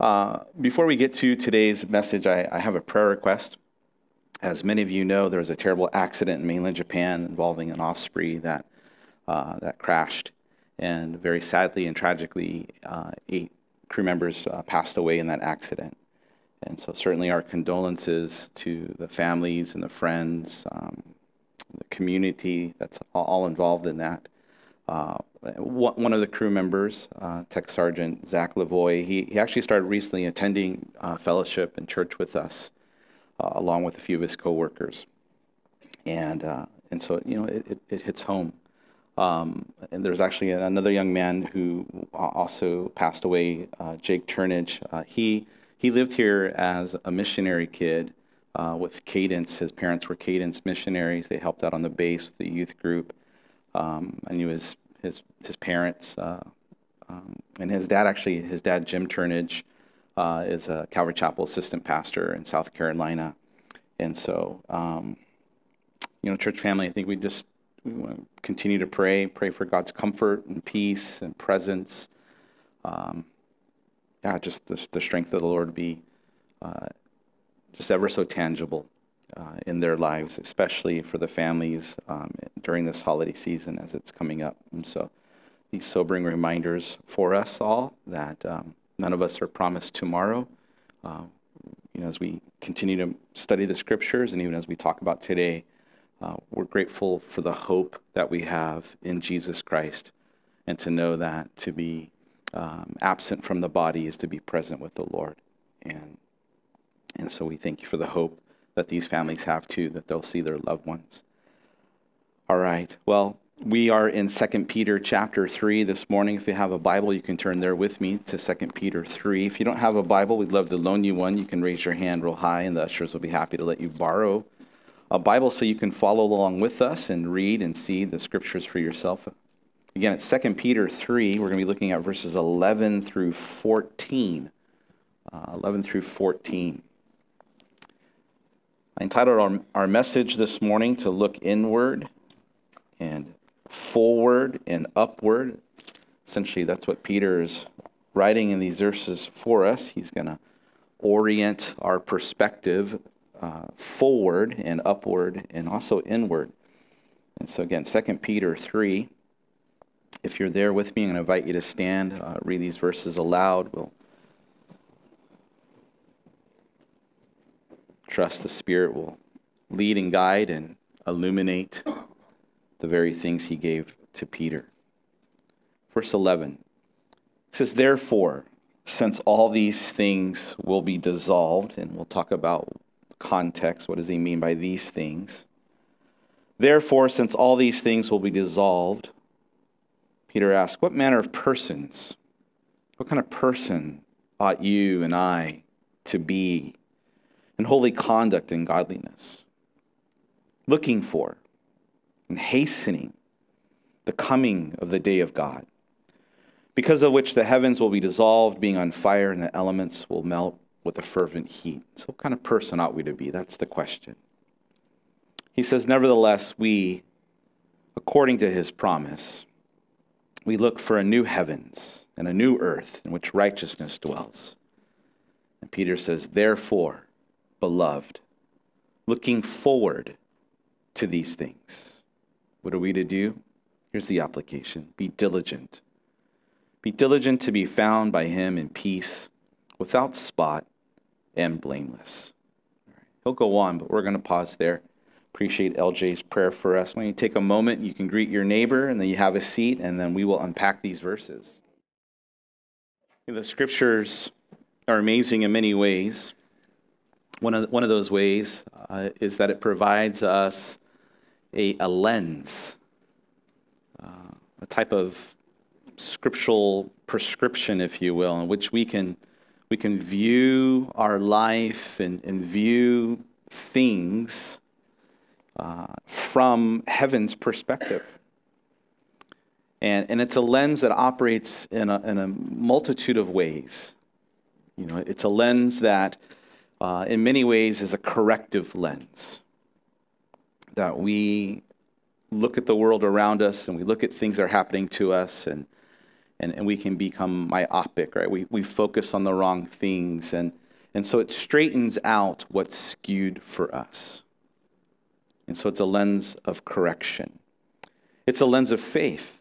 Uh, before we get to today's message, I, I, have a prayer request. As many of you know, there was a terrible accident in mainland Japan involving an Osprey that, uh, that crashed. And very sadly and tragically, uh, eight crew members uh, passed away in that accident. And so, certainly, our condolences to the families and the friends, um, the community that's all involved in that. Uh, one of the crew members, uh, Tech Sergeant Zach Lavoy, he, he actually started recently attending uh, fellowship and church with us, uh, along with a few of his coworkers. And, uh, and so, you know, it, it, it hits home. Um, and there's actually another young man who also passed away, uh, Jake Turnage. he, he lived here as a missionary kid with Cadence. His parents were Cadence missionaries. They helped out on the base with the youth group. Um, and he was his his parents, uh, um, and his dad actually his dad Jim Turnage uh, is a Calvary Chapel assistant pastor in South Carolina, and so um, you know, church family. I think we just we want to continue to pray, pray for God's comfort and peace and presence. Um, yeah, just the, the strength of the Lord be uh, just ever so tangible uh, in their lives, especially for the families um, during this holiday season as it's coming up. And so, these sobering reminders for us all that um, none of us are promised tomorrow. Uh, you know, as we continue to study the scriptures, and even as we talk about today, uh, we're grateful for the hope that we have in Jesus Christ, and to know that to be um, absent from the body is to be present with the Lord. And and so we thank you for the hope that these families have too, that they'll see their loved ones. All right. Well, we are in 2 Peter chapter 3 this morning. If you have a Bible, you can turn there with me to 2 Peter 3. If you don't have a Bible, we'd love to loan you one. You can raise your hand real high, and the ushers will be happy to let you borrow a Bible so you can follow along with us and read and see the scriptures for yourself. Again, it's 2 Peter 3. We're going to be looking at verses 11 through 14. Uh, 11 through 14. I entitled our, our message this morning to look inward and forward and upward. Essentially, that's what Peter is writing in these verses for us. He's going to orient our perspective uh, forward and upward and also inward. And so, again, 2 Peter 3. If you're there with me, I'm going to invite you to stand, uh, read these verses aloud. We'll Trust the Spirit will lead and guide and illuminate the very things he gave to Peter. Verse 11 says, Therefore, since all these things will be dissolved, and we'll talk about context, what does he mean by these things? Therefore, since all these things will be dissolved, Peter asks, What manner of persons, what kind of person ought you and I to be and holy conduct and godliness, looking for and hastening the coming of the day of God, because of which the heavens will be dissolved, being on fire, and the elements will melt with a fervent heat. So, what kind of person ought we to be? That's the question. He says, Nevertheless, we, according to his promise, we look for a new heavens and a new earth in which righteousness dwells. And Peter says, Therefore, beloved, looking forward to these things. What are we to do? Here's the application be diligent. Be diligent to be found by him in peace, without spot, and blameless. He'll go on, but we're going to pause there. Appreciate LJ's prayer for us. When you take a moment, you can greet your neighbor, and then you have a seat, and then we will unpack these verses. The scriptures are amazing in many ways. One of, one of those ways uh, is that it provides us a, a lens, uh, a type of scriptural prescription, if you will, in which we can, we can view our life and, and view things uh, from heaven's perspective. And, and it's a lens that operates in a, in a multitude of ways. You know, it's a lens that uh, in many ways is a corrective lens. That we look at the world around us and we look at things that are happening to us and, and, and we can become myopic, right? We, we focus on the wrong things. And, and so it straightens out what's skewed for us. And so it's a lens of correction. It's a lens of faith.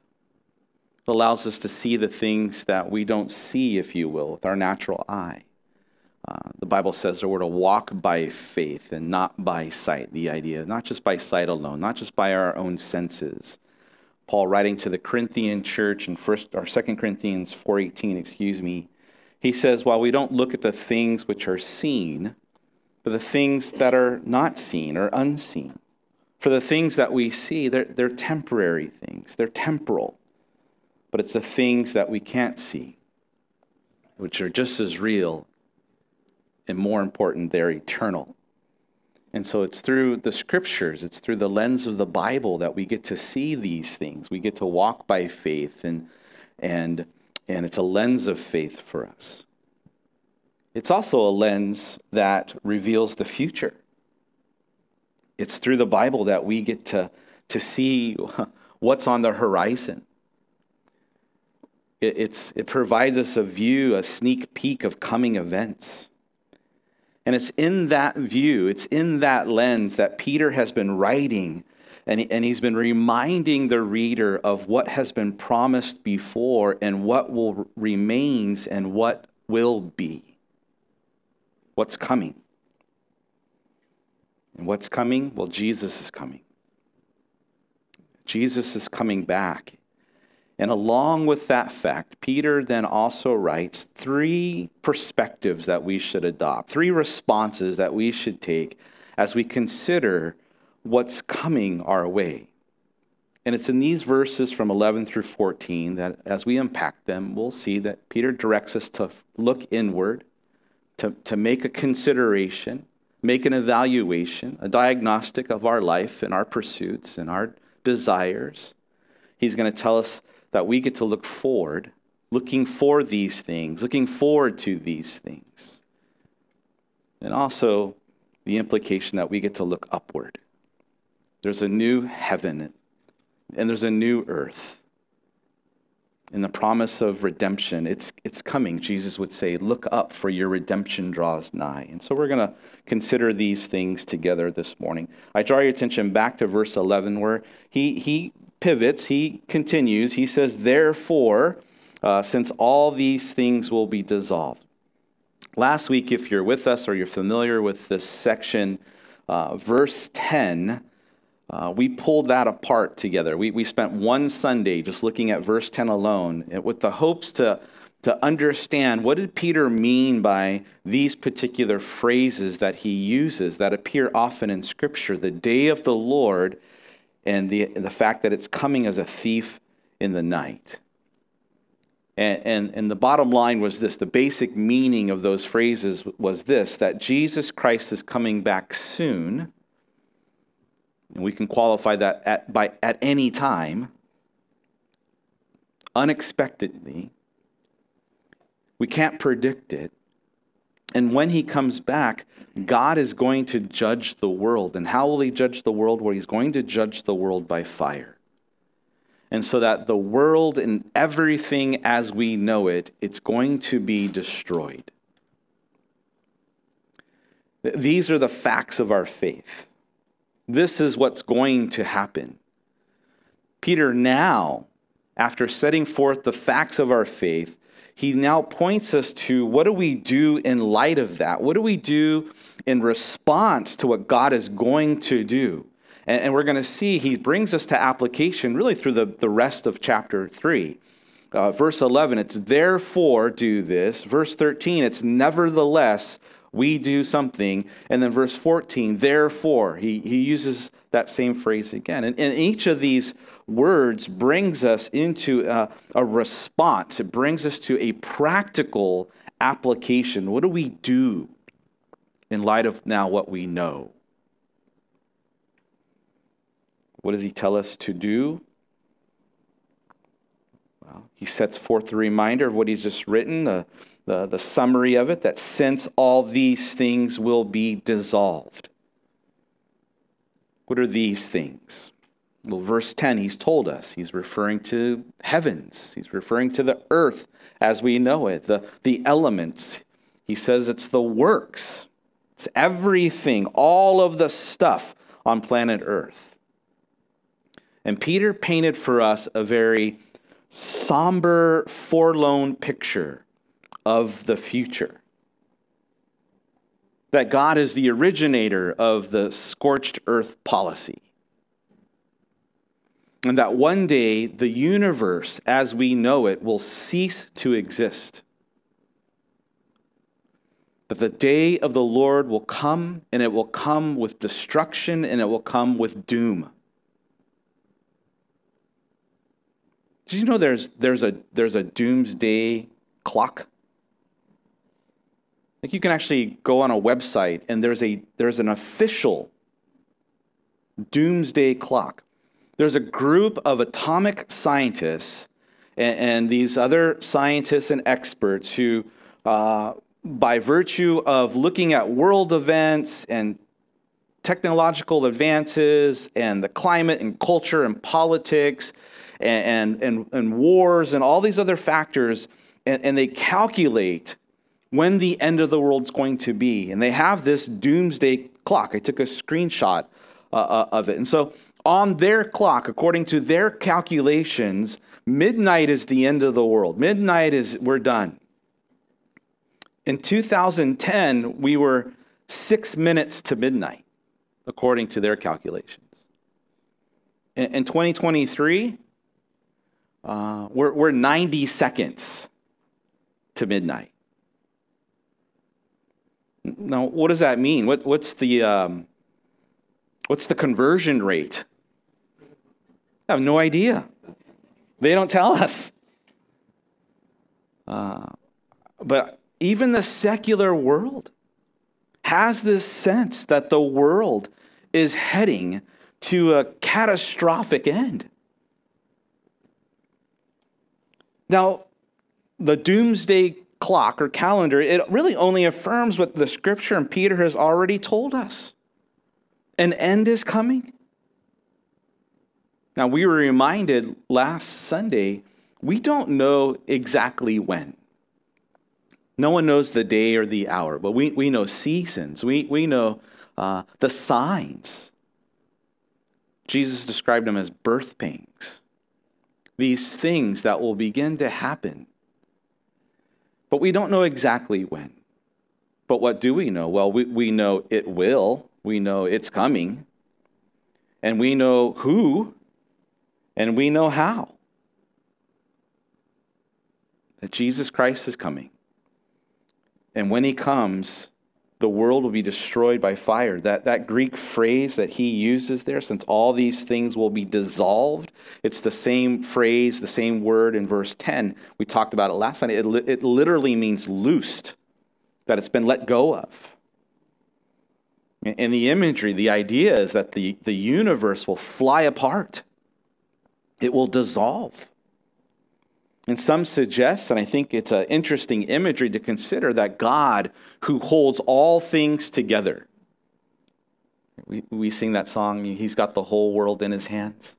It allows us to see the things that we don't see, if you will, with our natural eye. The Bible says that we're to walk by faith and not by sight, the idea, not just by sight alone, not just by our own senses, Paul writing to the Corinthian church in first or second Corinthians 4:18, excuse me, he says, while we don't look at the things which are seen, but the things that are not seen or unseen. For the things that we see, they're, they're temporary things, they're temporal. But it's the things that we can't see, which are just as real and more important, they're eternal. And so it's through the scriptures, it's through the lens of the Bible that we get to see these things. We get to walk by faith, and, and, and it's a lens of faith for us. It's also a lens that reveals the future. It's through the Bible that we get to, to see what's on the horizon. It, it's, it provides us a view, a sneak peek of coming events. And it's in that view, it's in that lens that Peter has been writing, and, and he's been reminding the reader of what has been promised before and what will remains and what will be. What's coming. And what's coming? Well, Jesus is coming. Jesus is coming back. And along with that fact, Peter then also writes three perspectives that we should adopt, three responses that we should take as we consider what's coming our way. And it's in these verses from 11 through 14 that as we unpack them, we'll see that Peter directs us to look inward, to, to make a consideration, make an evaluation, a diagnostic of our life and our pursuits and our desires. He's going to tell us that we get to look forward, looking for these things, looking forward to these things. And also the implication that we get to look upward. There's a new heaven and there's a new earth. In the promise of redemption, it's, it's coming. Jesus would say, Look up, for your redemption draws nigh. And so we're going to consider these things together this morning. I draw your attention back to verse 11, where he, he pivots, he continues. He says, Therefore, uh, since all these things will be dissolved. Last week, if you're with us or you're familiar with this section, uh, verse 10, uh, we pulled that apart together. We, we spent one Sunday just looking at verse 10 alone with the hopes to, to understand what did Peter mean by these particular phrases that he uses that appear often in Scripture. The day of the Lord and the, the fact that it's coming as a thief in the night. And, and, and the bottom line was this the basic meaning of those phrases was this that Jesus Christ is coming back soon. And we can qualify that at, by, at any time, unexpectedly. We can't predict it. And when he comes back, God is going to judge the world. And how will he judge the world? Well, he's going to judge the world by fire. And so that the world and everything as we know it, it's going to be destroyed. These are the facts of our faith. This is what's going to happen. Peter now, after setting forth the facts of our faith, he now points us to what do we do in light of that? What do we do in response to what God is going to do? And, and we're going to see he brings us to application really through the, the rest of chapter 3. Uh, verse 11, it's therefore do this. Verse 13, it's nevertheless we do something. And then verse 14, therefore, he, he uses that same phrase again. And, in each of these words brings us into a, a response, it brings us to a practical application. What do we do in light of now what we know? What does he tell us to do? Well, he sets forth the reminder of what he's just written, the, the, the summary of it, that since all these things will be dissolved. What are these things? Well, verse 10, he's told us. He's referring to heavens. He's referring to the earth as we know it, the, the elements. He says it's the works, it's everything, all of the stuff on planet earth. And Peter painted for us a very somber, forlorn picture of the future. That God is the originator of the scorched earth policy and that one day the universe as we know it will cease to exist. That the day of the Lord will come, and it will come with destruction, and it will come with doom. Did you know there's, there's, a, there's a doomsday clock? Like you can actually go on a website and there's, a, there's an official doomsday clock there's a group of atomic scientists and, and these other scientists and experts who, uh, by virtue of looking at world events and technological advances and the climate and culture and politics and, and, and, wars and all these other factors, and, and they calculate when the end of the world's going to be. And they have this doomsday clock. I took a screenshot uh, uh of it. And so on their clock, according to their calculations, midnight is the end of the world. Midnight is, we're done. In 2010, we were six minutes to midnight, according to their calculations. In, in 2023, uh, we're, we're 90 seconds to midnight. Now, what does that mean? What, what's, the, um, what's the conversion rate I have no idea. They don't tell us. Uh, but even the secular world has this sense that the world is heading to a catastrophic end. Now, the doomsday clock or calendar, it really only affirms what the scripture and Peter has already told us. An end is coming. Now, we were reminded last Sunday, we don't know exactly when. No one knows the day or the hour, but we, we know seasons. We, we know uh, the signs. Jesus described them as birth pangs, these things that will begin to happen. But we don't know exactly when. But what do we know? Well, we, we know it will, we know it's coming, and we know who and we know how. That Jesus Christ is coming. And when he comes, the world will be destroyed by fire. That, that Greek phrase that he uses there, since all these things will be dissolved, it's the same phrase, the same word in verse 10. We talked about it last night. It, it literally means loosed, that it's been let go of. In the imagery, the idea is that the, the universe will fly apart it will dissolve. And some suggest, and I think it's an interesting imagery to consider, that God, who holds all things together, we, we sing that song, He's got the whole world in His hands.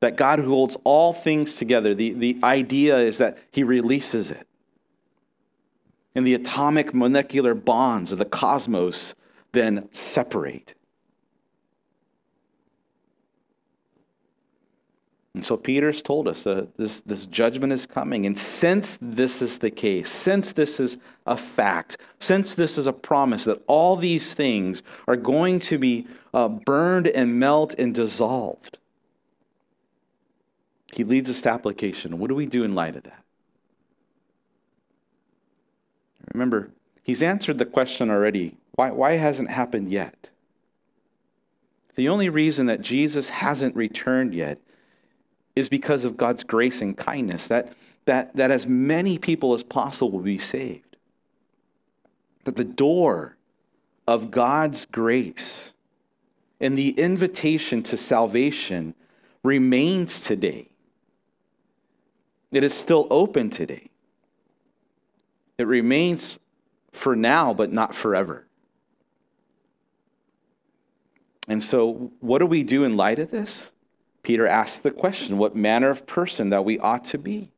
That God, who holds all things together, the, the idea is that He releases it. And the atomic molecular bonds of the cosmos then separate. And so Peter's told us that this, this judgment is coming. And since this is the case, since this is a fact, since this is a promise that all these things are going to be uh, burned and melt and dissolved, he leads us to application. What do we do in light of that? Remember, he's answered the question already why, why hasn't happened yet? The only reason that Jesus hasn't returned yet is because of God's grace and kindness, that, that, that as many people as possible will be saved. That the door of God's grace and the invitation to salvation remains today. It is still open today. It remains for now, but not forever. And so, what do we do in light of this? Peter asks the question what manner of person that we ought to be?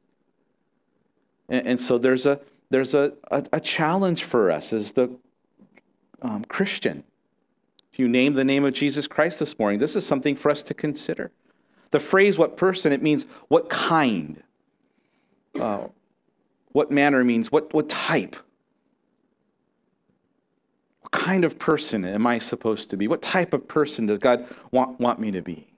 And, and so, there's, a, there's a, a, a, challenge for us as the um, Christian. If you name the name of Jesus Christ this morning, this is something for us to consider. The phrase what person, it means what kind. Uh, what manner means what, what type. What kind of person am I supposed to be? What type of person does God want, want me to be?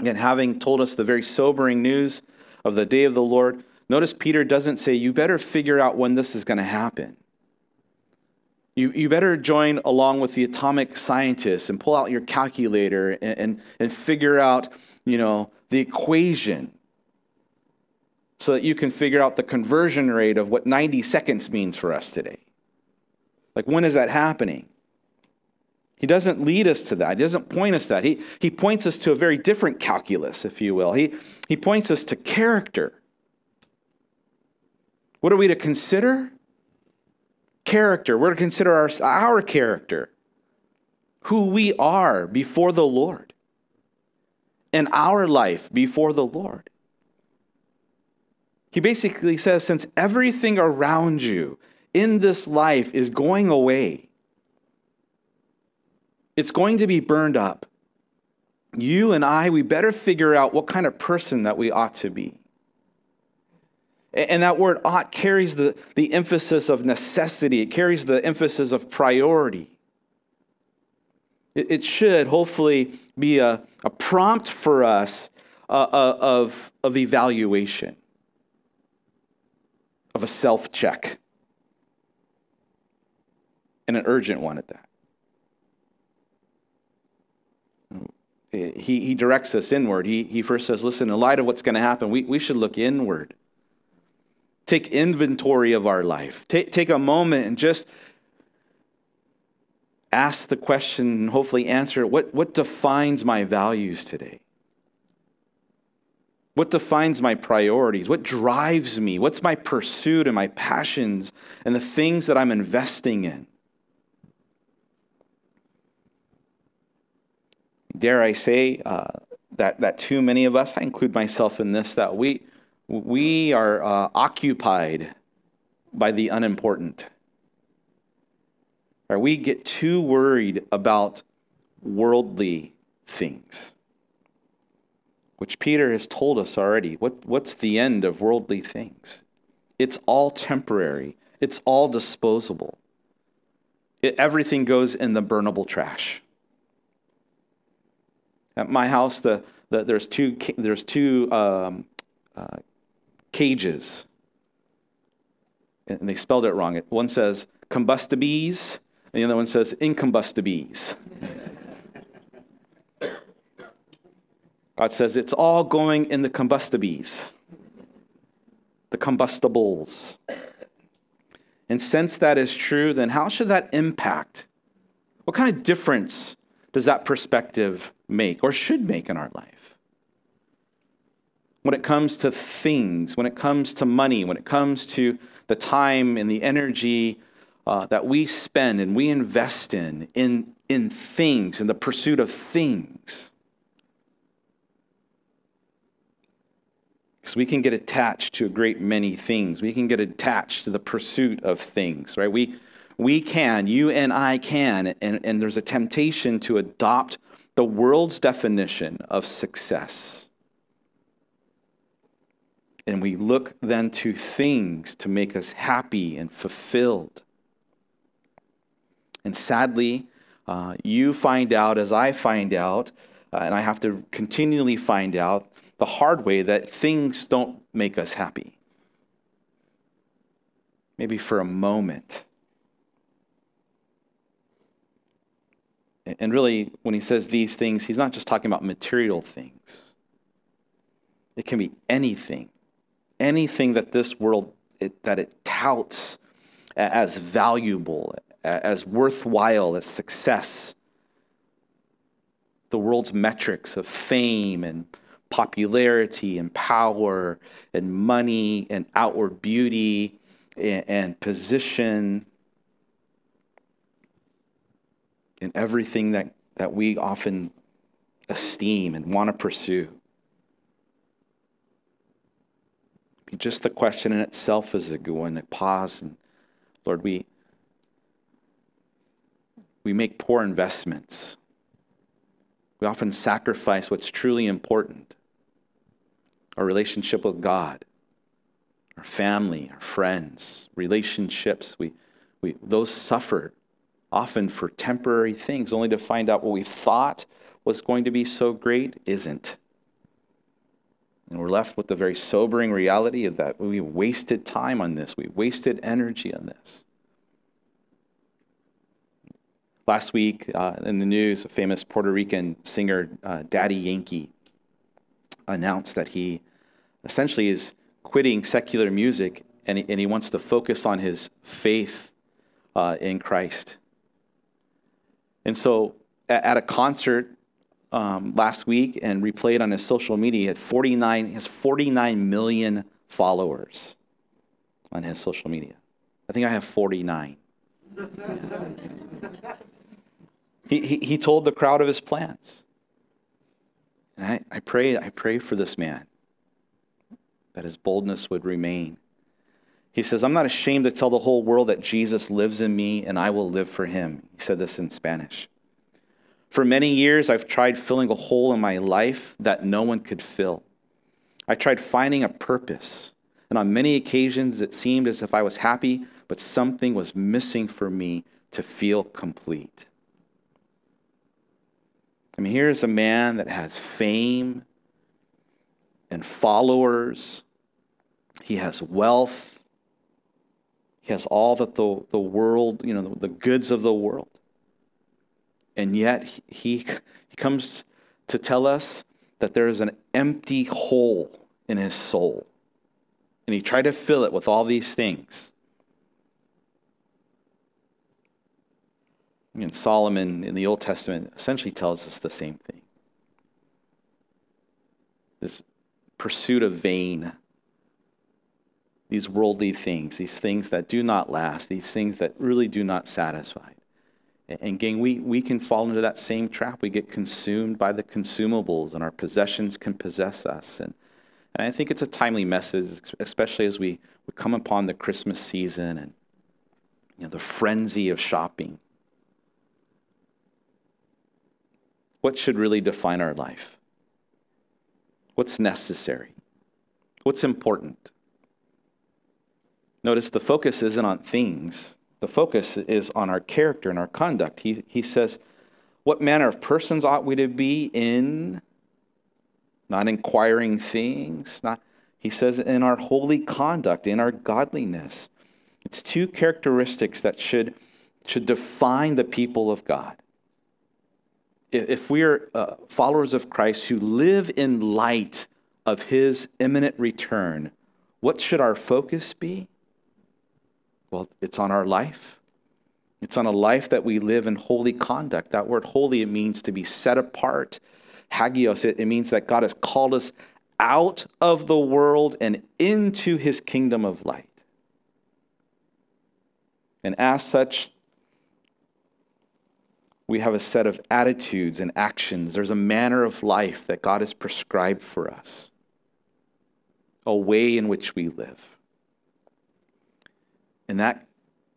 Again, having told us the very sobering news of the day of the Lord, notice Peter doesn't say, You better figure out when this is going to happen. You, you better join along with the atomic scientists and pull out your calculator and, and, and figure out, you know, the equation so that you can figure out the conversion rate of what 90 seconds means for us today. Like, when is that happening? He doesn't lead us to that. He doesn't point us that. He, he points us to a very different calculus, if you will. He, he points us to character. What are we to consider? Character. We're to consider our, our character, who we are before the Lord, and our life before the Lord. He basically says, since everything around you in this life is going away, it's going to be burned up. You and I, we better figure out what kind of person that we ought to be. And that word ought carries the, the emphasis of necessity, it carries the emphasis of priority. It, it should hopefully be a, a prompt for us uh, uh, of, of evaluation of a self check, and an urgent one at that. He, he directs us inward. He, he first says, Listen, in light of what's going to happen, we, we should look inward. Take inventory of our life. Take, take a moment and just ask the question and hopefully answer it. What, what defines my values today? What defines my priorities? What drives me? What's my pursuit and my passions and the things that I'm investing in? Dare I say uh, that, that too many of us, I include myself in this, that we, we are uh, occupied by the unimportant. Or we get too worried about worldly things which Peter has told us already. What, what's the end of worldly things? It's all temporary, it's all disposable. It, everything goes in the burnable trash. At my house, the, the there's two, there's two um, uh, cages, and they spelled it wrong. One says combustibles, and the other one says incombustibles. God says it's all going in the combustibles, the combustibles. And since that is true, then how should that impact? What kind of difference does that perspective make or should make in our life? When it comes to things, when it comes to money, when it comes to the time and the energy uh, that we spend and we invest in, in, in things, in the pursuit of things. Because we can get attached to a great many things. We can get attached to the pursuit of things, right? We, we can, you and I can, and, and there's a temptation to adopt the world's definition of success. And we look then to things to make us happy and fulfilled. And sadly, uh, you find out, as I find out, uh, and I have to continually find out, the hard way that things don't make us happy. Maybe for a moment. And really, when he says these things, he's not just talking about material things. It can be anything, anything that this world it, that it touts as valuable, as worthwhile, as success. The world's metrics of fame and popularity and power and money and outward beauty and, and position and everything that, that we often esteem and want to pursue. Just the question in itself is a good one to pause and Lord, we we make poor investments. We often sacrifice what's truly important our relationship with God, our family, our friends, relationships. We, we, those suffer often for temporary things, only to find out what we thought was going to be so great isn't. And we're left with the very sobering reality of that we wasted time on this, we wasted energy on this. Last week uh, in the news, a famous Puerto Rican singer, uh, Daddy Yankee, announced that he essentially is quitting secular music and he, and he wants to focus on his faith uh, in Christ. And so at, a concert um, last week and replayed on his social media, he had 49, he has 49 million followers on his social media. I think I have 49. He, he, he told the crowd of his plans. And I, I, pray, I pray for this man that his boldness would remain. He says, I'm not ashamed to tell the whole world that Jesus lives in me and I will live for him. He said this in Spanish. For many years, I've tried filling a hole in my life that no one could fill. I tried finding a purpose, and on many occasions, it seemed as if I was happy, but something was missing for me to feel complete. I mean, here's a man that has fame and followers, he has wealth, he has all that the, the world, you know, the, the goods of the world. And yet he, he comes to tell us that there is an empty hole in his soul. And he tried to fill it with all these things. And Solomon in the Old Testament essentially tells us the same thing. This pursuit of vain, these worldly things, these things that do not last, these things that really do not satisfy. And gang, we, we can fall into that same trap. We get consumed by the consumables, and our possessions can possess us. And, and I think it's a timely message, especially as we, we come upon the Christmas season and you know, the frenzy of shopping. what should really define our life? What's necessary? What's important? Notice the focus isn't on things, the focus is on our character and our conduct. He, he says, What manner of persons ought we to be in? Not inquiring things, not, he says, in our holy conduct, in our godliness. It's two characteristics that should, should define the people of God if we are uh, followers of Christ who live in light of his imminent return, what should our focus be? Well, it's on our life. It's on a life that we live in holy conduct. That word holy, it means to be set apart. Hagios, it, it means that God has called us out of the world and into his kingdom of light. And as such, we have a set of attitudes and actions. There's a manner of life that God has prescribed for us, a way in which we live. And that,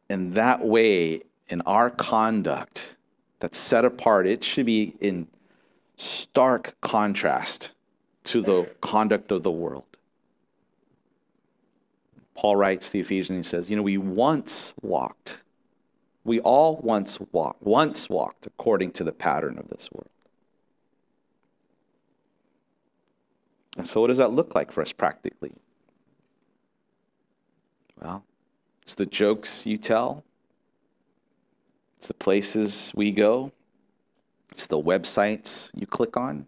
in that way, in our conduct that's set apart, it should be in stark contrast to the conduct of the world. Paul writes to the Ephesians, he says, You know, we once walked we all once walked, once walked according to the pattern of this world. And so, what does that look like for us practically? Well, it's the jokes you tell, it's the places we go, it's the websites you click on,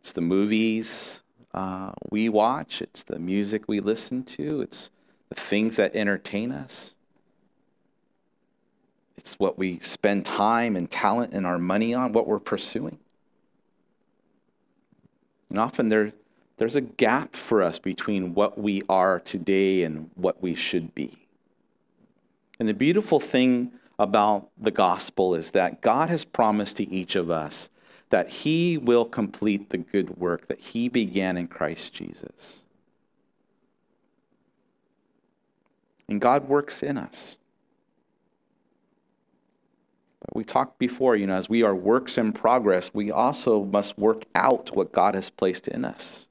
it's the movies uh, we watch, it's the music we listen to, it's the things that entertain us. It's what we spend time and talent and our money on, what we're pursuing. And often there, there's a gap for us between what we are today and what we should be. And the beautiful thing about the gospel is that God has promised to each of us that he will complete the good work that he began in Christ Jesus. And God works in us. But we talked before, you know, as we are works in progress, we also must work out what God has placed in us.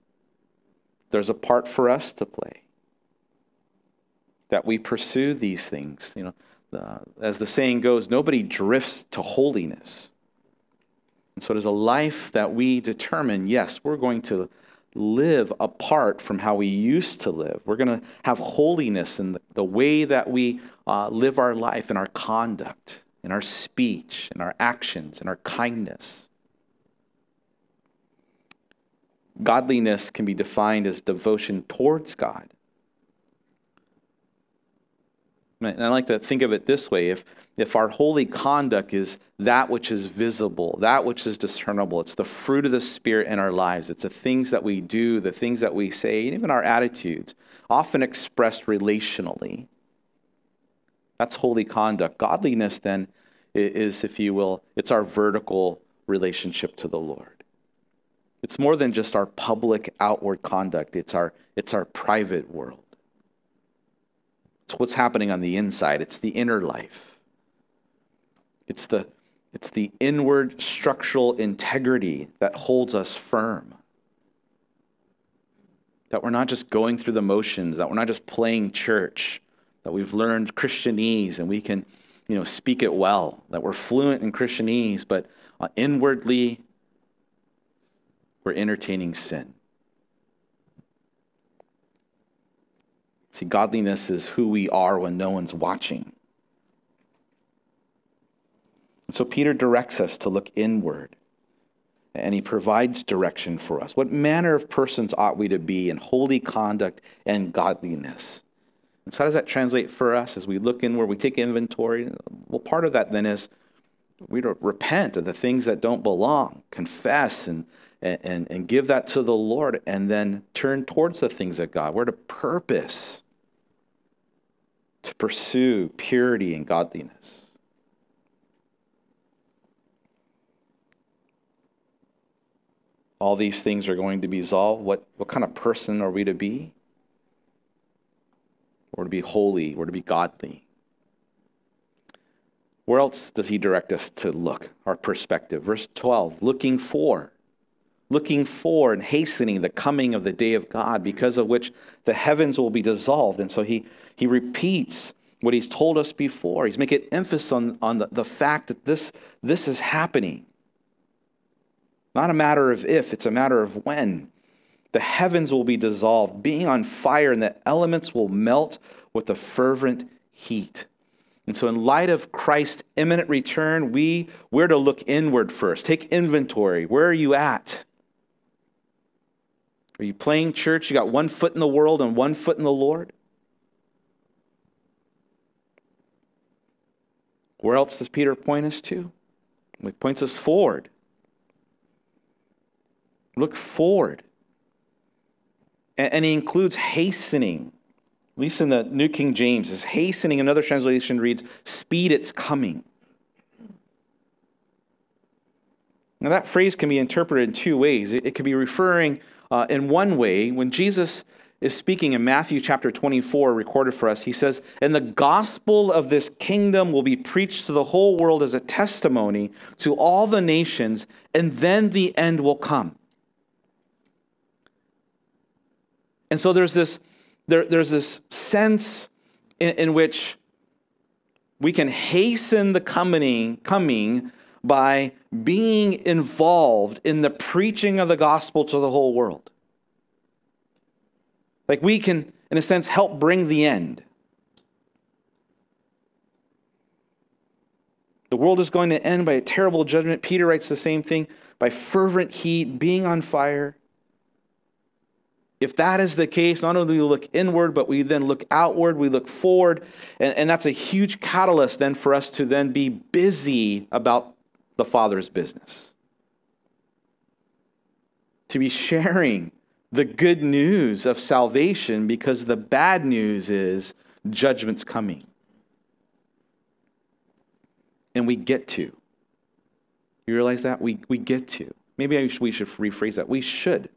There's a part for us to play. That we pursue these things. You know, as the saying goes, nobody drifts to holiness. And so is a life that we determine, yes, we're going to live apart from how we used to live. We're going to have holiness in the, the way that we uh, live our life, in our conduct, in our speech, in our actions, in our kindness. Godliness can be defined as devotion towards God. And I like to think of it this way if, if our holy conduct is that which is visible, that which is discernible, it's the fruit of the Spirit in our lives, it's the things that we do, the things that we say, and even our attitudes, often expressed relationally. That's holy conduct. Godliness, then, is, if you will, it's our vertical relationship to the Lord. It's more than just our public outward conduct, it's our, it's our private world. It's what's happening on the inside, it's the inner life. It's the, it's the inward structural integrity that holds us firm. That we're not just going through the motions, that we're not just playing church, that we've learned Christianese and we can you know, speak it well, that we're fluent in Christianese, but uh, inwardly we're entertaining sin. See, godliness is who we are when no one's watching. And so Peter directs us to look inward, and he provides direction for us. What manner of persons ought we to be in holy conduct and godliness? And so, how does that translate for us as we look inward, we take inventory? Well, part of that then is we repent of the things that don't belong, confess and, and, and give that to the Lord, and then turn towards the things of God. We're to purpose to pursue purity and godliness. All these things are going to be solved. What, what kind of person are we to be? We're to be holy, we're to be godly. Where else does he direct us to look? Our perspective. Verse 12 looking for looking for and hastening the coming of the day of God, because of which the heavens will be dissolved. And so he, he repeats what he's told us before. He's making emphasis on, on the, the fact that this, this is happening. Not a matter of if, it's a matter of when. The heavens will be dissolved, being on fire, and the elements will melt with a fervent heat. And so, in light of Christ's imminent return, we, we're to look inward first. Take inventory. Where are you at? Are you playing church? You got one foot in the world and one foot in the Lord? Where else does Peter point us to? He points us forward. Look forward. And, he includes hastening. At least in the New King James, is hastening. Another translation reads, speed its coming. Now, that phrase can be interpreted in two ways. It, it could be referring uh, in one way, when Jesus is speaking in Matthew chapter 24, recorded for us, he says, And the gospel of this kingdom will be preached to the whole world as a testimony to all the nations, and then the end will come. And so there's this, there, there's this sense in, in which we can hasten the coming, coming by being involved in the preaching of the gospel to the whole world. Like we can, in a sense, help bring the end. The world is going to end by a terrible judgment. Peter writes the same thing by fervent heat, being on fire. If that is the case, not only do we look inward, but we then look outward, we look forward, and, and that's a huge catalyst then for us to then be busy about the Father's business. To be sharing the good news of salvation because the bad news is judgment's coming. and we get to. You realize that? We, we get to. Maybe we should rephrase that. We should.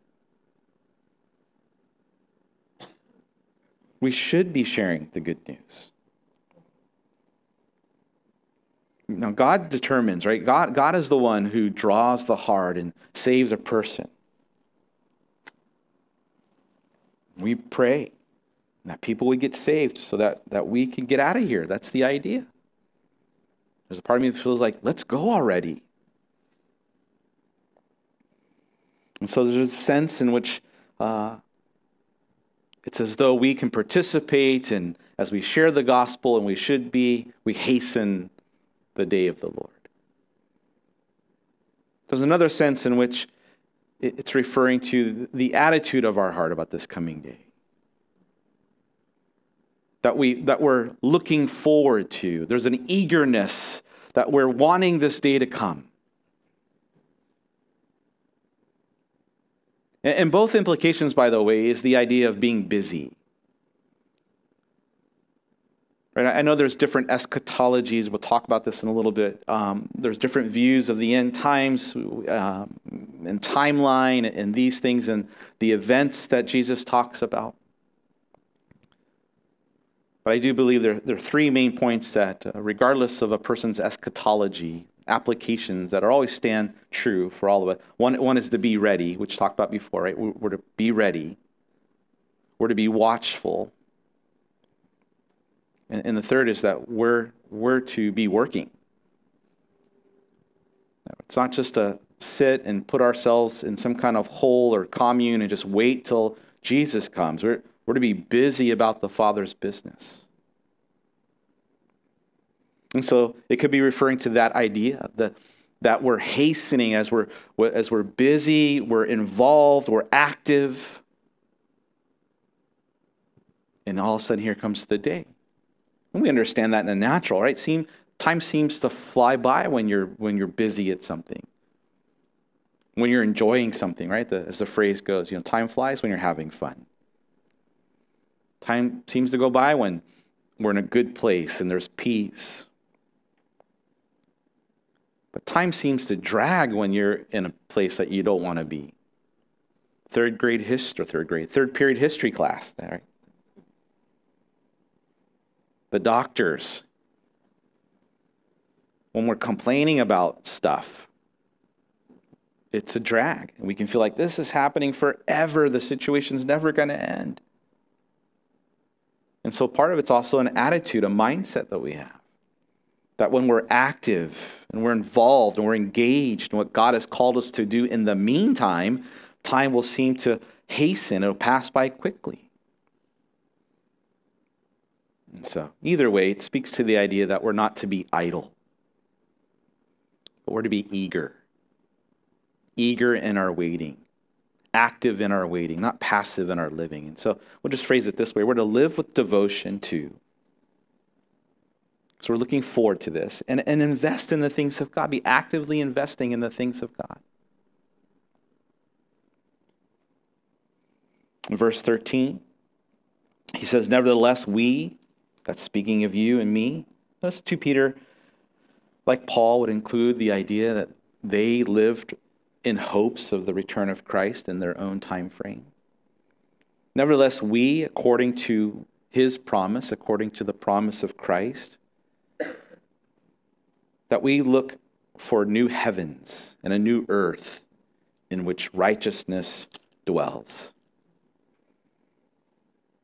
We should be sharing the good news. Now, God determines, right? God, God is the one who draws the heart and saves a person. We pray that people would get saved so that, that we can get out of here. That's the idea. There's a part of me that feels like, let's go already. And so there's a sense in which uh, it's as though we can participate and as we share the gospel and we should be, we hasten the day of the Lord. There's another sense in which it's referring to the attitude of our heart about this coming day. That, we, that we're looking forward to. There's an eagerness that we're wanting this day to come. And both implications, by the way, is the idea of being busy. Right? I know there's different eschatologies. We'll talk about this in a little bit. Um, there's different views of the end times uh, and timeline and these things and the events that Jesus talks about. But I do believe there, there are three main points that, uh, regardless of a person's eschatology, applications that are always stand true for all of us. One, one is to be ready, which talked about before, right? We're, we're to be ready. We're to be watchful. And, and the third is that we're, we're to be working. It's not just to sit and put ourselves in some kind of hole or commune and just wait till Jesus comes. We're, we're to be busy about the Father's business. And so it could be referring to that idea that, that we're hastening as we're, as we're busy, we're involved, we're active. And all of a sudden, here comes the day. And we understand that in the natural, right? Seem, time seems to fly by when you're, when you're busy at something, when you're enjoying something, right? The, as the phrase goes, you know, time flies when you're having fun. Time seems to go by when we're in a good place and there's peace. But time seems to drag when you're in a place that you don't want to be. Third grade history, third grade, third period history class. Right? The doctors, when we're complaining about stuff, it's a drag. And we can feel like this is happening forever. The situation's never going to end. And so part of it's also an attitude, a mindset that we have. That when we're active and we're involved and we're engaged in what God has called us to do in the meantime, time will seem to hasten, it'll pass by quickly. And so, either way, it speaks to the idea that we're not to be idle, but we're to be eager. Eager in our waiting, active in our waiting, not passive in our living. And so, we'll just phrase it this way we're to live with devotion to so we're looking forward to this and, and invest in the things of God. Be actively investing in the things of God. Verse 13, he says, Nevertheless, we, that's speaking of you and me, notice 2 Peter, like Paul, would include the idea that they lived in hopes of the return of Christ in their own time frame. Nevertheless, we, according to his promise, according to the promise of Christ, that we look for new heavens and a new earth in which righteousness dwells.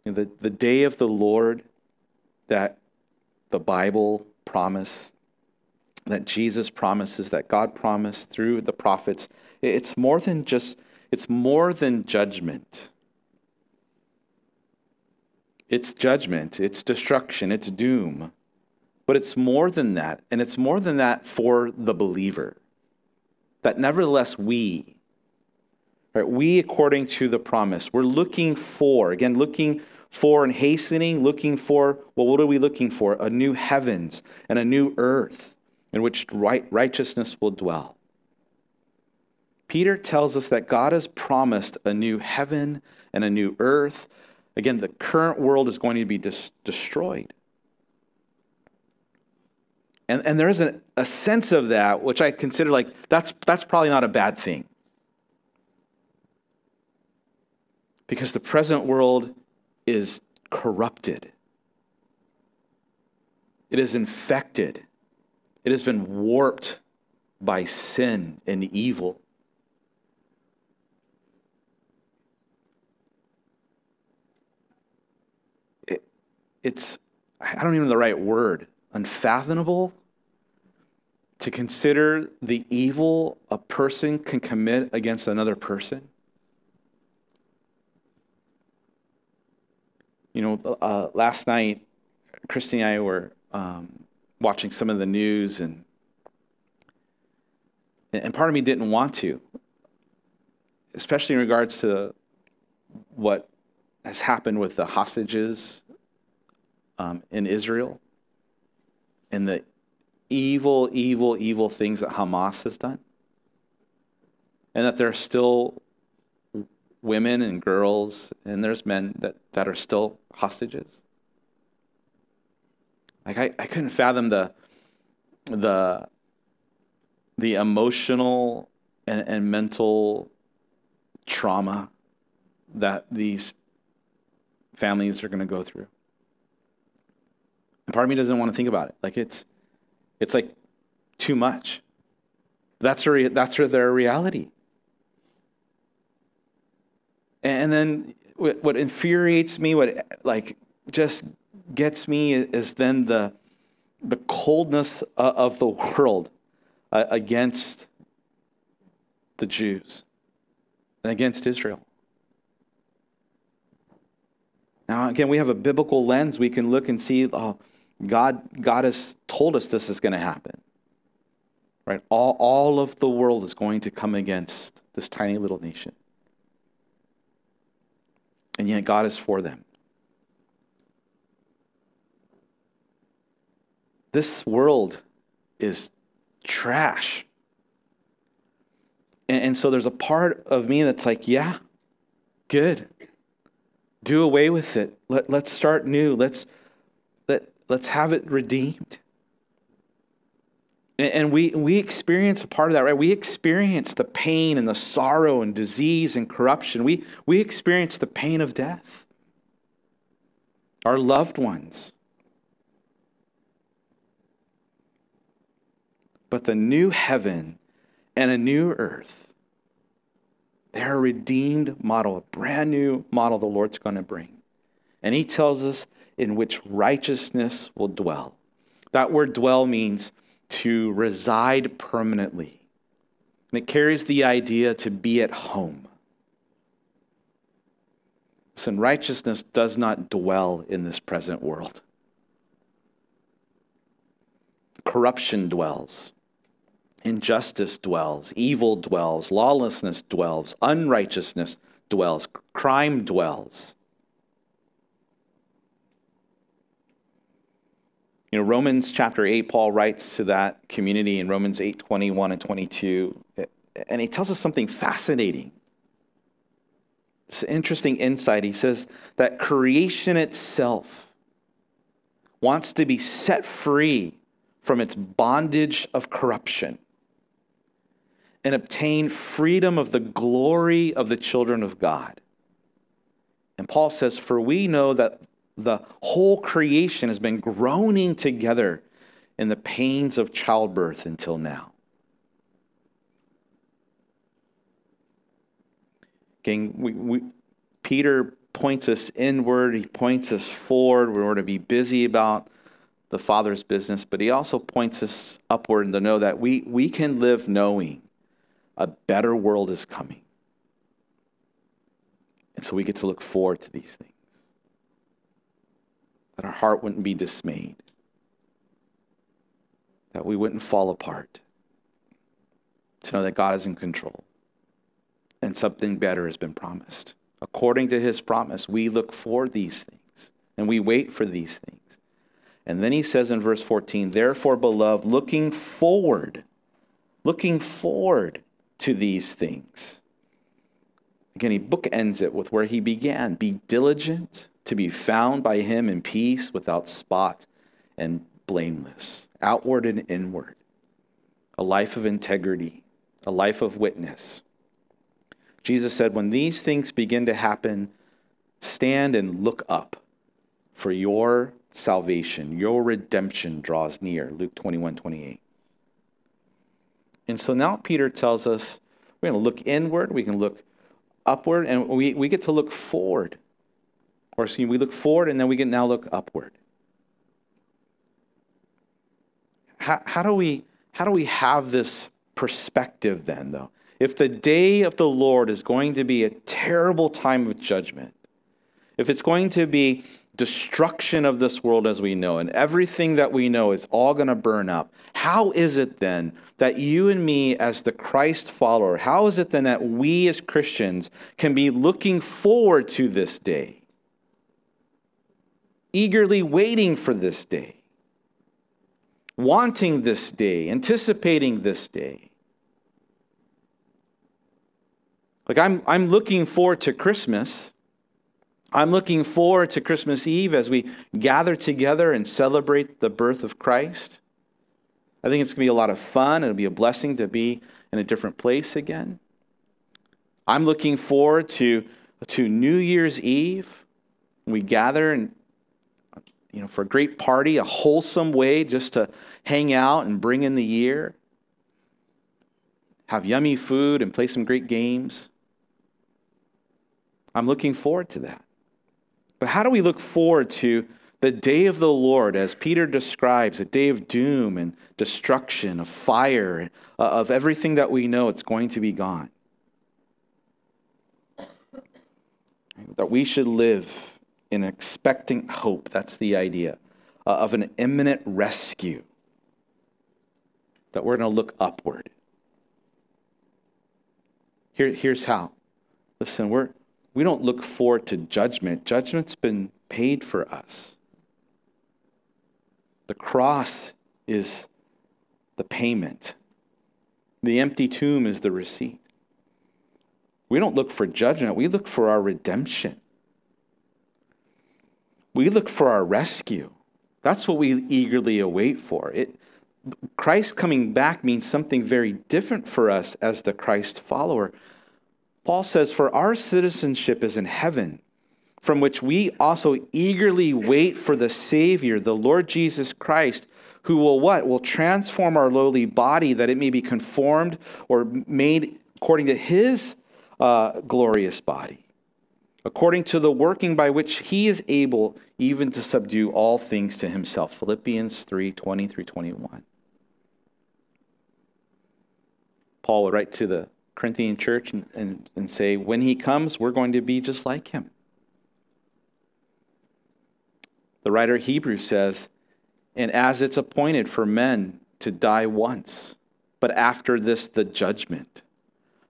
The, the day of the Lord that the Bible promise, that Jesus promises, that God promised through the prophets, it's more than just, it's more than judgment. It's judgment, it's destruction, it's doom. But it's more than that. And it's more than that for the believer. That nevertheless, we, right, we according to the promise, we're looking for, again, looking for and hastening, looking for, well, what are we looking for? A new heavens and a new earth in which right, righteousness will dwell. Peter tells us that God has promised a new heaven and a new earth. Again, the current world is going to be dis- destroyed. And, and there is a, a sense of that, which I consider like that's, that's probably not a bad thing. Because the present world is corrupted, it is infected, it has been warped by sin and evil. It, it's, I don't even know the right word, unfathomable to consider the evil a person can commit against another person. You know, uh, last night, Christy and I were um, watching some of the news, and and part of me didn't want to, especially in regards to what has happened with the hostages um, in Israel and the evil, evil, evil things that Hamas has done. And that there are still women and girls, and there's men that, that are still hostages. Like I, I couldn't fathom the the the emotional and, and mental trauma that these families are going to go through. And part of me doesn't want to think about it. Like it's, it's like too much. That's their, that's their reality. And then what infuriates me, what like just gets me is then the, the coldness of the world uh, against the Jews and against Israel. Now, again, we have a biblical lens. We can look and see, oh, God, God has told us this is going to happen. Right? All, all of the world is going to come against this tiny little nation. And yet God is for them. This world is trash. And, and so there's a part of me that's like, yeah, good. Do away with it. Let, let's start new. Let's let's have it redeemed. And we, we experience a part of that, right? We experience the pain and the sorrow and disease and corruption. We, we experience the pain of death. Our loved ones. But the new heaven and a new earth, they're a redeemed model, a brand new model the Lord's going to bring. And he tells us in which righteousness will dwell. That word dwell means to reside permanently. And it carries the idea to be at home. Listen, righteousness does not dwell in this present world. Corruption dwells, injustice dwells, evil dwells, lawlessness dwells, unrighteousness dwells, crime dwells. You know, Romans chapter 8, Paul writes to that community in Romans 8 21 and 22, and he tells us something fascinating. It's an interesting insight. He says that creation itself wants to be set free from its bondage of corruption and obtain freedom of the glory of the children of God. And Paul says, For we know that the whole creation has been groaning together in the pains of childbirth until now. Again, we, we, Peter points us inward, he points us forward. We're going to be busy about the Father's business, but he also points us upward and to know that we, we can live knowing a better world is coming. And so we get to look forward to these things that our heart wouldn't be dismayed, that we wouldn't fall apart, to know that God is in control and something better has been promised. According to his promise, we look for these things and we wait for these things. And then he says in verse 14, Therefore, beloved, looking forward, looking forward to these things. Again, he bookends it with where he began Be diligent to be found by him in peace, without spot, and blameless, outward and inward, a life of integrity, a life of witness. Jesus said, When these things begin to happen, stand and look up, for your salvation, your redemption draws near. Luke 21 28. And so now Peter tells us we're going to look inward, we can look upward, and we, we get to look forward. Or me, we look forward and then we can now look upward. How, how, do we, how do we have this perspective then, though? If the day of the Lord is going to be a terrible time of judgment, if it's going to be destruction of this world as we know, and everything that we know is all going to burn up. How is it then that you and me, as the Christ follower, how is it then that we as Christians can be looking forward to this day? Eagerly waiting for this day, wanting this day, anticipating this day. Like, I'm, I'm looking forward to Christmas I'm looking forward to Christmas Eve as we gather together and celebrate the birth of Christ. I think it's going to be a lot of fun. It'll be a blessing to be in a different place again. I'm looking forward to, to New Year's Eve. We gather and you know, for a great party, a wholesome way just to hang out and bring in the year, have yummy food and play some great games. I'm looking forward to that. But how do we look forward to the day of the Lord, as Peter describes, a day of doom and destruction, of fire, uh, of everything that we know it's going to be gone? That we should live in expectant hope. That's the idea uh, of an imminent rescue. That we're going to look upward. Here, here's how. Listen, we're, we don't look forward to judgment. Judgment's been paid for us. The cross is the payment, the empty tomb is the receipt. We don't look for judgment, we look for our redemption. We look for our rescue. That's what we eagerly await for. It, Christ coming back means something very different for us as the Christ follower. Paul says, For our citizenship is in heaven, from which we also eagerly wait for the Savior, the Lord Jesus Christ, who will what? Will transform our lowly body that it may be conformed or made according to his uh, glorious body, according to the working by which he is able even to subdue all things to himself. Philippians 3 20 through 21. Paul would write to the Corinthian church and, and, and say, when he comes, we're going to be just like him. The writer Hebrews says, and as it's appointed for men to die once, but after this, the judgment.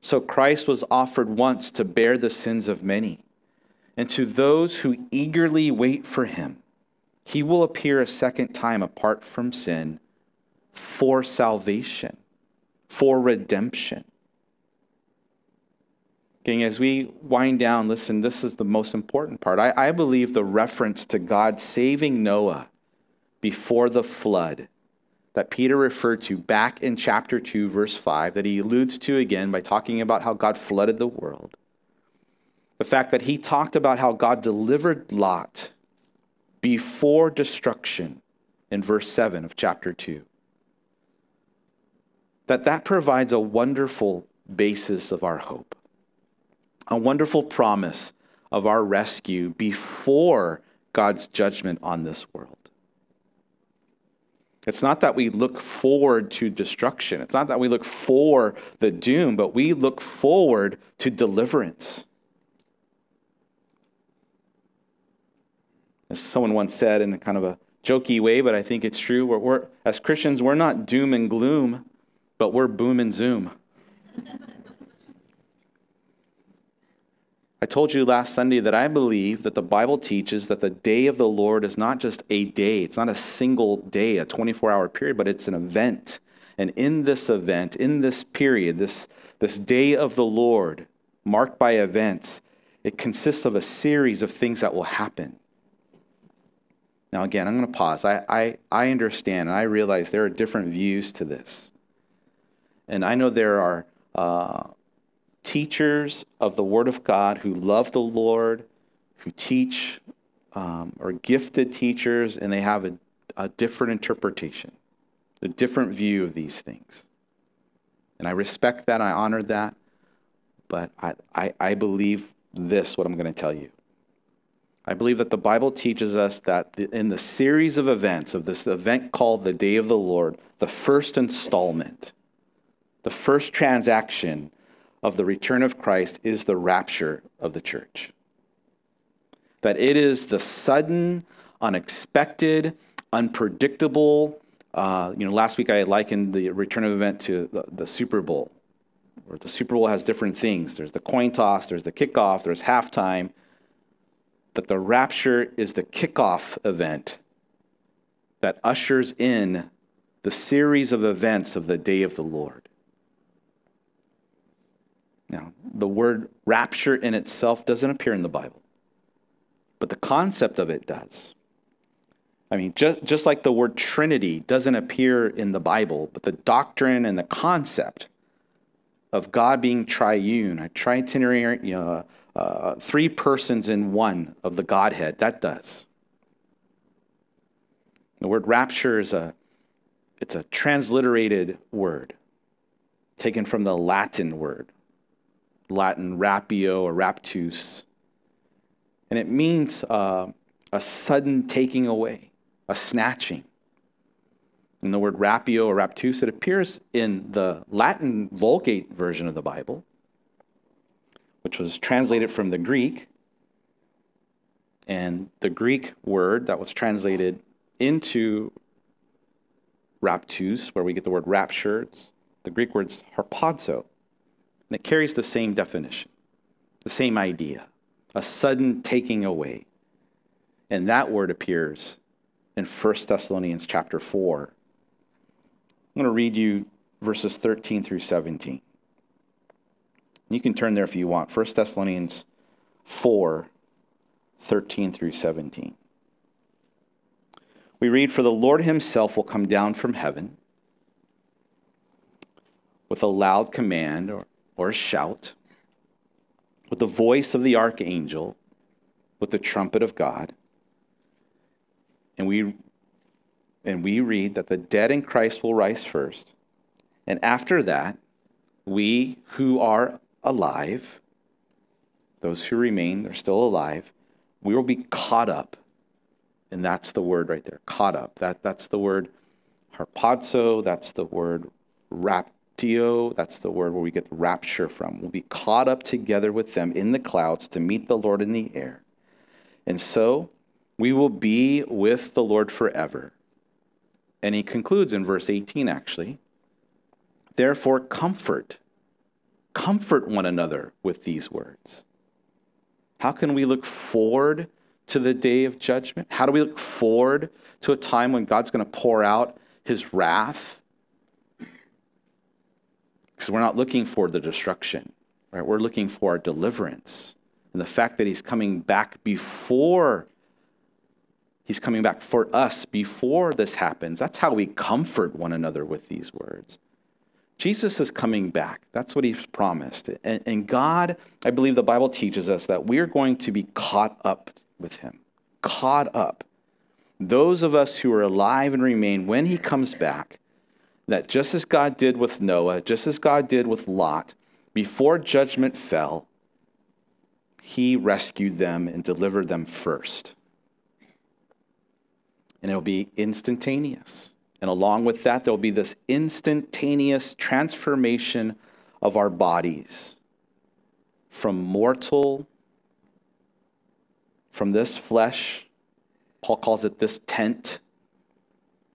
So Christ was offered once to bear the sins of many. And to those who eagerly wait for him, he will appear a second time apart from sin for salvation, for redemption. Gang, as we wind down, listen, this is the most important part. I, I believe the reference to God saving Noah before the flood that Peter referred to back in chapter 2, verse 5, that he alludes to again by talking about how God flooded the world. The fact that he talked about how God delivered Lot before destruction in verse 7 of chapter 2. That that provides a wonderful basis of our hope a wonderful promise of our rescue before God's judgment on this world. It's not that we look forward to destruction. It's not that we look for the doom, but we look forward to deliverance. As someone once said in a kind of a jokey way, but I think it's true, we're, we're as Christians, we're not doom and gloom, but we're boom and zoom. I told you last Sunday that I believe that the Bible teaches that the day of the Lord is not just a day, it's not a single day, a 24 hour period, but it's an event. And in this event, in this period, this, this day of the Lord, marked by events, it consists of a series of things that will happen. Now, again, I'm going to pause. I, I, I understand and I realize there are different views to this. And I know there are uh, teachers of the Word of God who love the Lord, who teach, um, or gifted teachers, and they have a, a different interpretation, a different view of these things. And I respect that, I honor that, but I, I, I believe this, what I'm going to tell you. I believe that the Bible teaches us that in the series of events, of this event called the Day of the Lord, the first installment, the first transaction of the return of Christ is the rapture of the church. That it is the sudden, unexpected, unpredictable. Uh, you know, last week I likened the return of event to the, the Super Bowl, where the Super Bowl has different things. There's the coin toss, there's the kickoff, there's halftime. That the rapture is the kickoff event that ushers in the series of events of the day of the Lord. Now, the word rapture in itself doesn't appear in the Bible, but the concept of it does. I mean, just, just like the word Trinity doesn't appear in the Bible, but the doctrine and the concept of God being triune, a trinitarian, you know, uh, three persons in one of the Godhead, that does. The word rapture is a it's a transliterated word taken from the Latin word Latin rapio or raptus. And it means uh, a sudden taking away, a snatching. And the word rapio or raptus, it appears in the Latin Vulgate version of the Bible, which was translated from the Greek. And the Greek word that was translated into raptus, where we get the word rapture, the Greek word's harpazo. And it carries the same definition, the same idea a sudden taking away. And that word appears in 1 Thessalonians chapter 4. I'm going to read you verses 13 through 17. You can turn there if you want. 1 Thessalonians 4, 13 through 17. We read, For the Lord himself will come down from heaven with a loud command, or or a shout, with the voice of the archangel, with the trumpet of God. And we, and we read that the dead in Christ will rise first. And after that, we who are alive, those who remain, they're still alive, we will be caught up. And that's the word right there, caught up. That, that's the word harpazo, that's the word raptio, that's the word where we get the rapture from. We'll be caught up together with them in the clouds to meet the Lord in the air. And so we will be with the Lord forever. And he concludes in verse 18, actually. Therefore, comfort, comfort one another with these words. How can we look forward to the day of judgment? How do we look forward to a time when God's going to pour out his wrath because we're not looking for the destruction, right? We're looking for deliverance. And the fact that he's coming back before he's coming back for us before this happens, that's how we comfort one another with these words. Jesus is coming back. That's what he's promised. And, and, God, I believe the Bible teaches us that we're going to be caught up with him. Caught up. Those of us who are alive and remain when he comes back that just as God did with Noah, just as God did with Lot, before judgment fell, he rescued them and delivered them first. And it'll be instantaneous. And along with that, there'll be this instantaneous transformation of our bodies from mortal, from this flesh. Paul calls it this tent.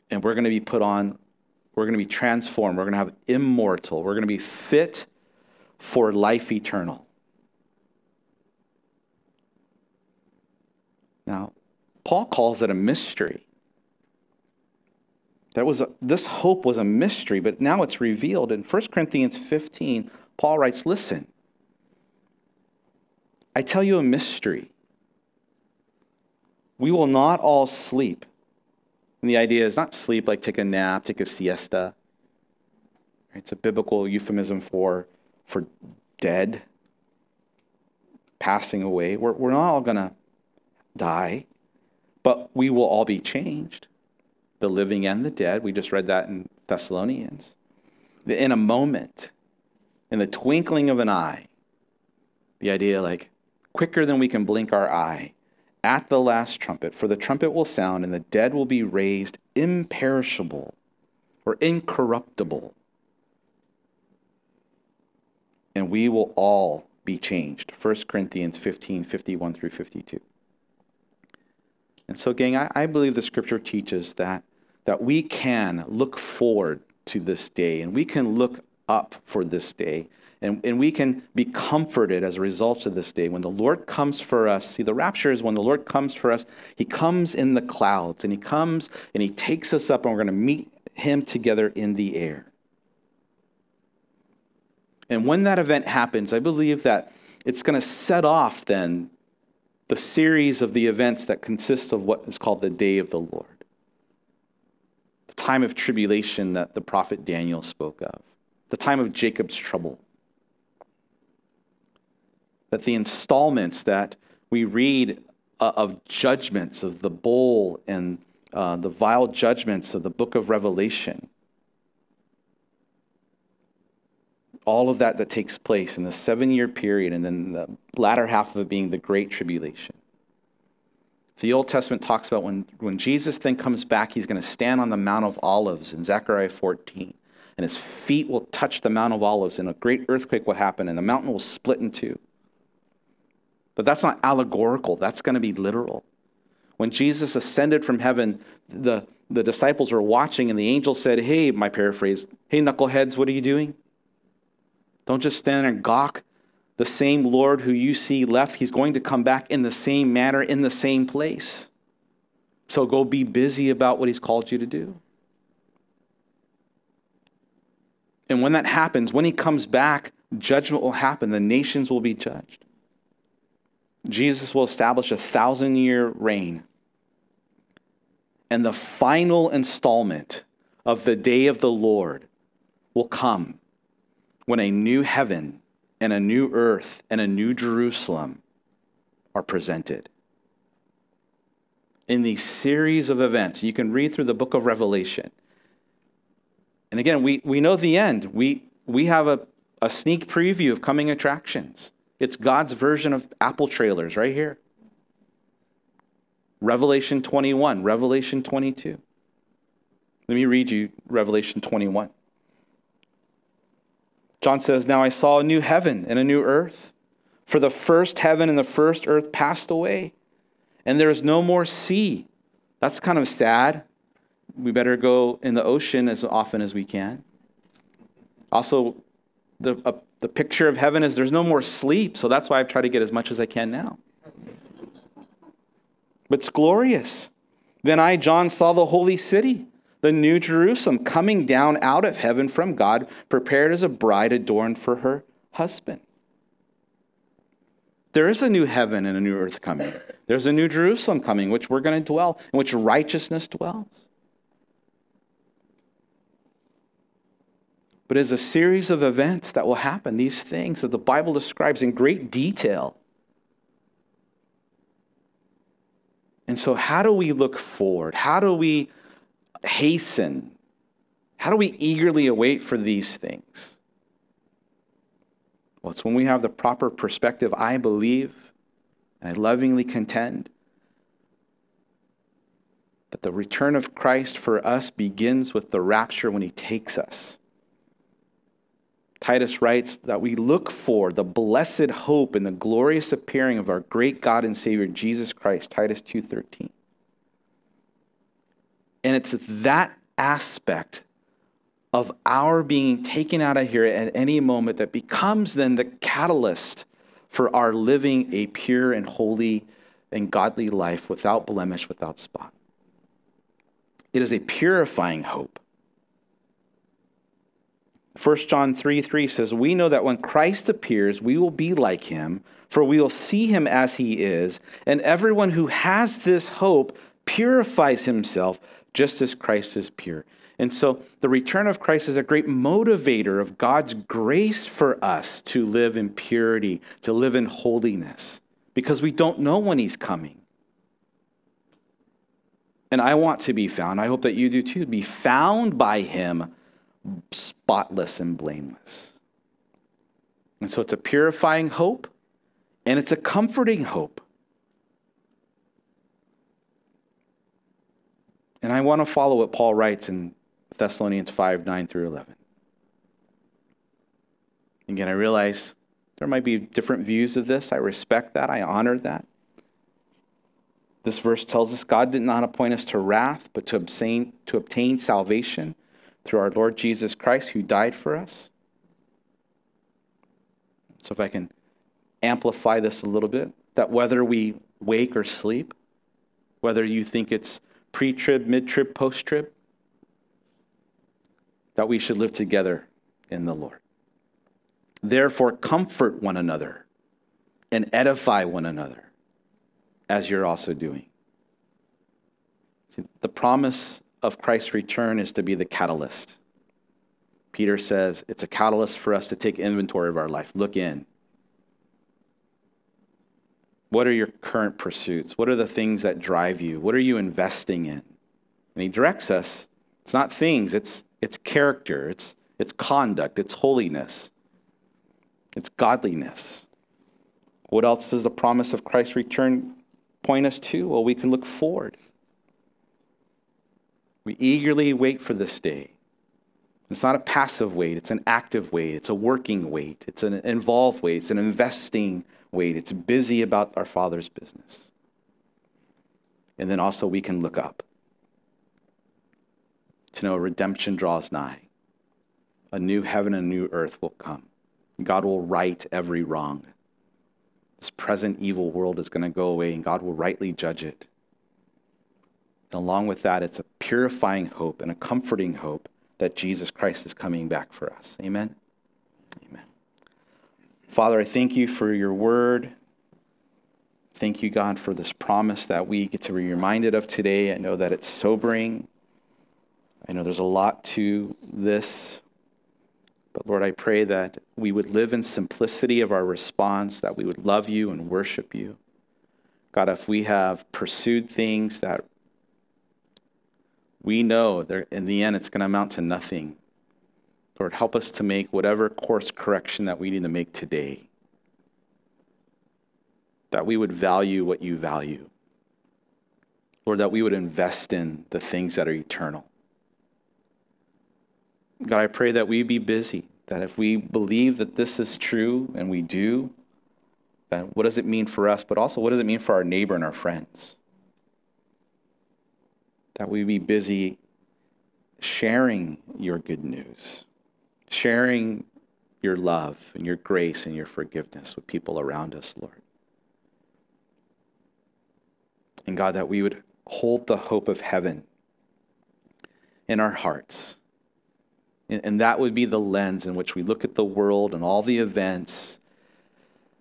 And we're going to be put on we're going to be transformed. We're going to have immortal. We're going to be fit for life eternal. Now, Paul calls it a mystery. That was a, this hope was a mystery, but now it's revealed. In 1 Corinthians 15, Paul writes, Listen, I tell you a mystery. we will not all sleep. And the idea is not sleep like take a nap, take a siesta. It's a biblical euphemism for, for dead, passing away. We're, we're not all going to die, but we will all be changed. The living and the dead. We just read that in Thessalonians. In a moment, in the twinkling of an eye, the idea like quicker than we can blink our eye, at the last trumpet, for the trumpet will sound and the dead will be raised imperishable or incorruptible. And we will all be changed. 1 Corinthians 15 51 through 52. And so, gang, I, I believe the scripture teaches that, that we can look forward to this day and we can look up for this day and, and we can be comforted as a result of this day. When the Lord comes for us, see, the rapture is when the Lord comes for us, He comes in the clouds and He comes and He takes us up, and we're going to meet Him together in the air. And when that event happens, I believe that it's going to set off then the series of the events that consist of what is called the day of the Lord, time of tribulation that the prophet Daniel spoke of, the time of Jacob's trouble that the installments that we read uh, of judgments of the bowl and uh, the vial judgments of the book of Revelation, all of that that takes place in the seven year period, and then the latter half of it being the Great Tribulation. The Old Testament talks about when, when Jesus then comes back, he's going to stand on the Mount of Olives in Zechariah 14, and his feet will touch the Mount of Olives, and a great earthquake will happen, and the mountain will split in two. But that's not allegorical, that's going to be literal. When Jesus ascended from heaven, the, the disciples were watching, and the angel said, Hey, my paraphrase, hey, knuckleheads, what are you doing? Don't just stand there and gawk. The same Lord who you see left, he's going to come back in the same manner, in the same place. So go be busy about what he's called you to do. And when that happens, when he comes back, judgment will happen. The nations will be judged. Jesus will establish a thousand year reign. And the final installment of the day of the Lord will come when a new heaven and a new earth and a new Jerusalem are presented. In these series of events, you can read through the book of Revelation. And again, we, we know the end. We, we have a, a sneak preview of coming attractions. It's God's version of Apple trailers right here. Revelation 21, Revelation 22. Let me read you Revelation 21. John says, Now I saw a new heaven and a new earth, for the first heaven and the first earth passed away, and there is no more sea. That's kind of sad. We better go in the ocean as often as we can. Also, the, a the picture of heaven is there's no more sleep, so that's why I've tried to get as much as I can now. But it's glorious. Then I, John, saw the holy city, the new Jerusalem, coming down out of heaven from God, prepared as a bride adorned for her husband. There is a new heaven and a new earth coming. There's a new Jerusalem coming, which we're going to dwell, in which righteousness dwells. but is a series of events that will happen, these things that the Bible describes in great detail. And so, how do we look forward? How do we hasten? How do we eagerly await for these things? Well, it's when we have the proper perspective, I believe, and I lovingly contend that the return of Christ for us begins with the rapture when he takes us. Titus writes that we look for the blessed hope and the glorious appearing of our great God and Savior Jesus Christ, Titus 2:13. And it's that aspect of our being taken out of here at any moment that becomes then the catalyst for our living a pure and holy and godly life without blemish, without spot. It is a purifying hope 1 John 3 3 says, We know that when Christ appears, we will be like him, for we will see him as he is. And everyone who has this hope purifies himself just as Christ is pure. And so the return of Christ is a great motivator of God's grace for us to live in purity, to live in holiness, because we don't know when he's coming. And I want to be found, I hope that you do too, be found by him spotless and blameless. And so it's a purifying hope and it's a comforting hope. And I want to follow what Paul writes in Thessalonians 5 9 through 11. Again, I realize there might be different views of this. I respect that, I honor that. This verse tells us God did not appoint us to wrath, but to obtain, to obtain salvation through our Lord Jesus Christ who died for us. So, if I can amplify this a little bit, that whether we wake or sleep, whether you think it's pre trib, mid trib, post trib, that we should live together in the Lord. Therefore, comfort one another and edify one another as you're also doing. See, the promise of Christ's return is to be the catalyst. Peter says it's a catalyst for us to take inventory of our life. Look in. What are your current pursuits? What are the things that drive you? What are you investing in? And he directs us. It's not things, it's, it's character, it's, it's conduct, it's holiness, it's godliness. What else does the promise of Christ's return point us to? Well, we can look forward. We eagerly wait for this day. It's not a passive wait, it's an active wait, it's a working wait, it's an involved wait, it's an investing wait, it's busy about our Father's business. And then also we can look up to know redemption draws nigh. A new heaven and a new earth will come. God will right every wrong. This present evil world is going to go away, and God will rightly judge it. And along with that, it's a purifying hope and a comforting hope that Jesus Christ is coming back for us. Amen? Amen. Father, I thank you for your word. Thank you, God, for this promise that we get to be reminded of today. I know that it's sobering. I know there's a lot to this. But Lord, I pray that we would live in simplicity of our response, that we would love you and worship you. God, if we have pursued things that we know in the end it's going to amount to nothing. Lord, help us to make whatever course correction that we need to make today. That we would value what you value. Lord, that we would invest in the things that are eternal. God, I pray that we be busy, that if we believe that this is true and we do, then what does it mean for us, but also what does it mean for our neighbor and our friends? that we be busy sharing your good news, sharing your love and your grace and your forgiveness with people around us, Lord. And God, that we would hold the hope of heaven in our hearts. And that would be the lens in which we look at the world and all the events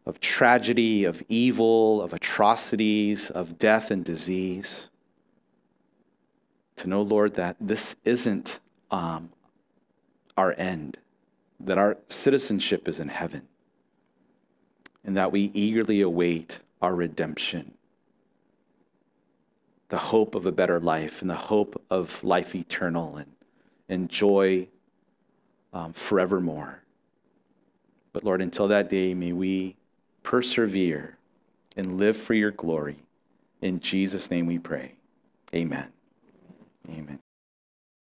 of tragedy, of evil, of atrocities, of death and disease to know, Lord, that this isn't um, our end, that our citizenship is in heaven, and that we eagerly await our redemption, the hope of a better life, and the hope of life eternal and, and joy um, forevermore. But Lord, until that day, may we persevere and live for your glory. In Jesus' name we pray. Amen. Amen.